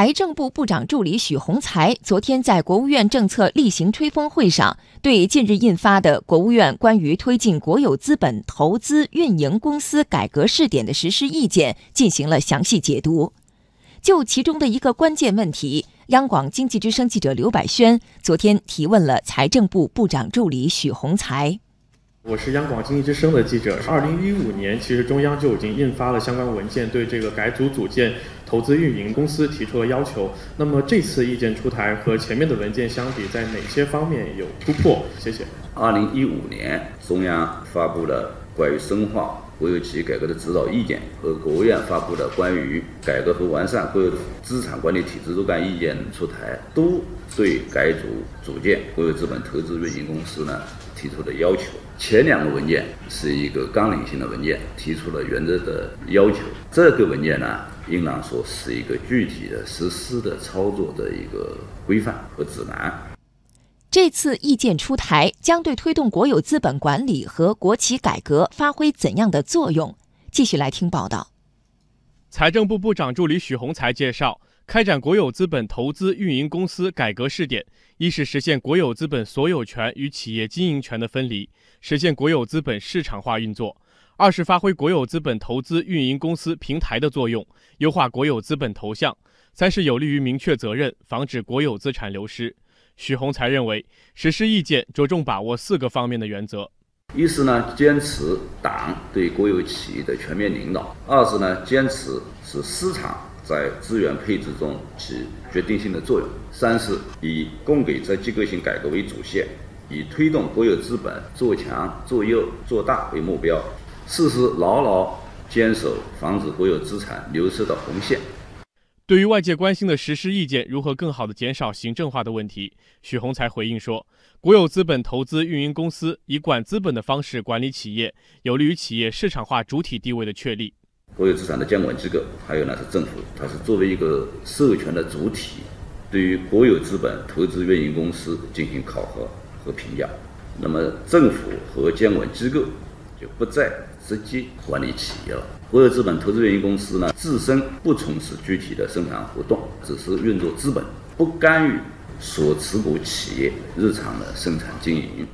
财政部部长助理许宏才昨天在国务院政策例行吹风会上，对近日印发的国务院关于推进国有资本投资运营公司改革试点的实施意见进行了详细解读。就其中的一个关键问题，央广经济之声记者刘百轩昨天提问了财政部部长助理许宏才。我是央广经济之声的记者。二零一五年，其实中央就已经印发了相关文件，对这个改组组建投资运营公司提出了要求。那么这次意见出台和前面的文件相比，在哪些方面有突破？谢谢。二零一五年，中央发布了关于深化国有企业改革的指导意见，和国务院发布的关于改革和完善国有资产管理体制若干意见出台，都对改组组建国有资本投资运营公司呢提出的要求。前两个文件是一个纲领性的文件，提出了原则的要求。这个文件呢，应当说是一个具体的实施的操作的一个规范和指南。这次意见出台，将对推动国有资本管理和国企改革发挥怎样的作用？继续来听报道。财政部部长助理许宏才介绍。开展国有资本投资运营公司改革试点，一是实现国有资本所有权与企业经营权的分离，实现国有资本市场化运作；二是发挥国有资本投资运营公司平台的作用，优化国有资本投向；三是有利于明确责任，防止国有资产流失。许宏才认为，实施意见着重把握四个方面的原则：一是呢，坚持党对国有企业的全面领导；二是呢，坚持使市场。在资源配置中起决定性的作用。三是以供给侧结构性改革为主线，以推动国有资本做强、做优、做大为目标。四是牢牢坚守防止国有资产流失的红线。对于外界关心的实施意见如何更好地减少行政化的问题，许宏才回应说：“国有资本投资运营公司以管资本的方式管理企业，有利于企业市场化主体地位的确立。”国有资产的监管机构，还有呢是政府，它是作为一个授权的主体，对于国有资本投资运营公司进行考核和评价。那么政府和监管机构就不再直接管理企业了。国有资本投资运营公司呢，自身不从事具体的生产活动，只是运作资本，不干预所持股企业日常的生产经营。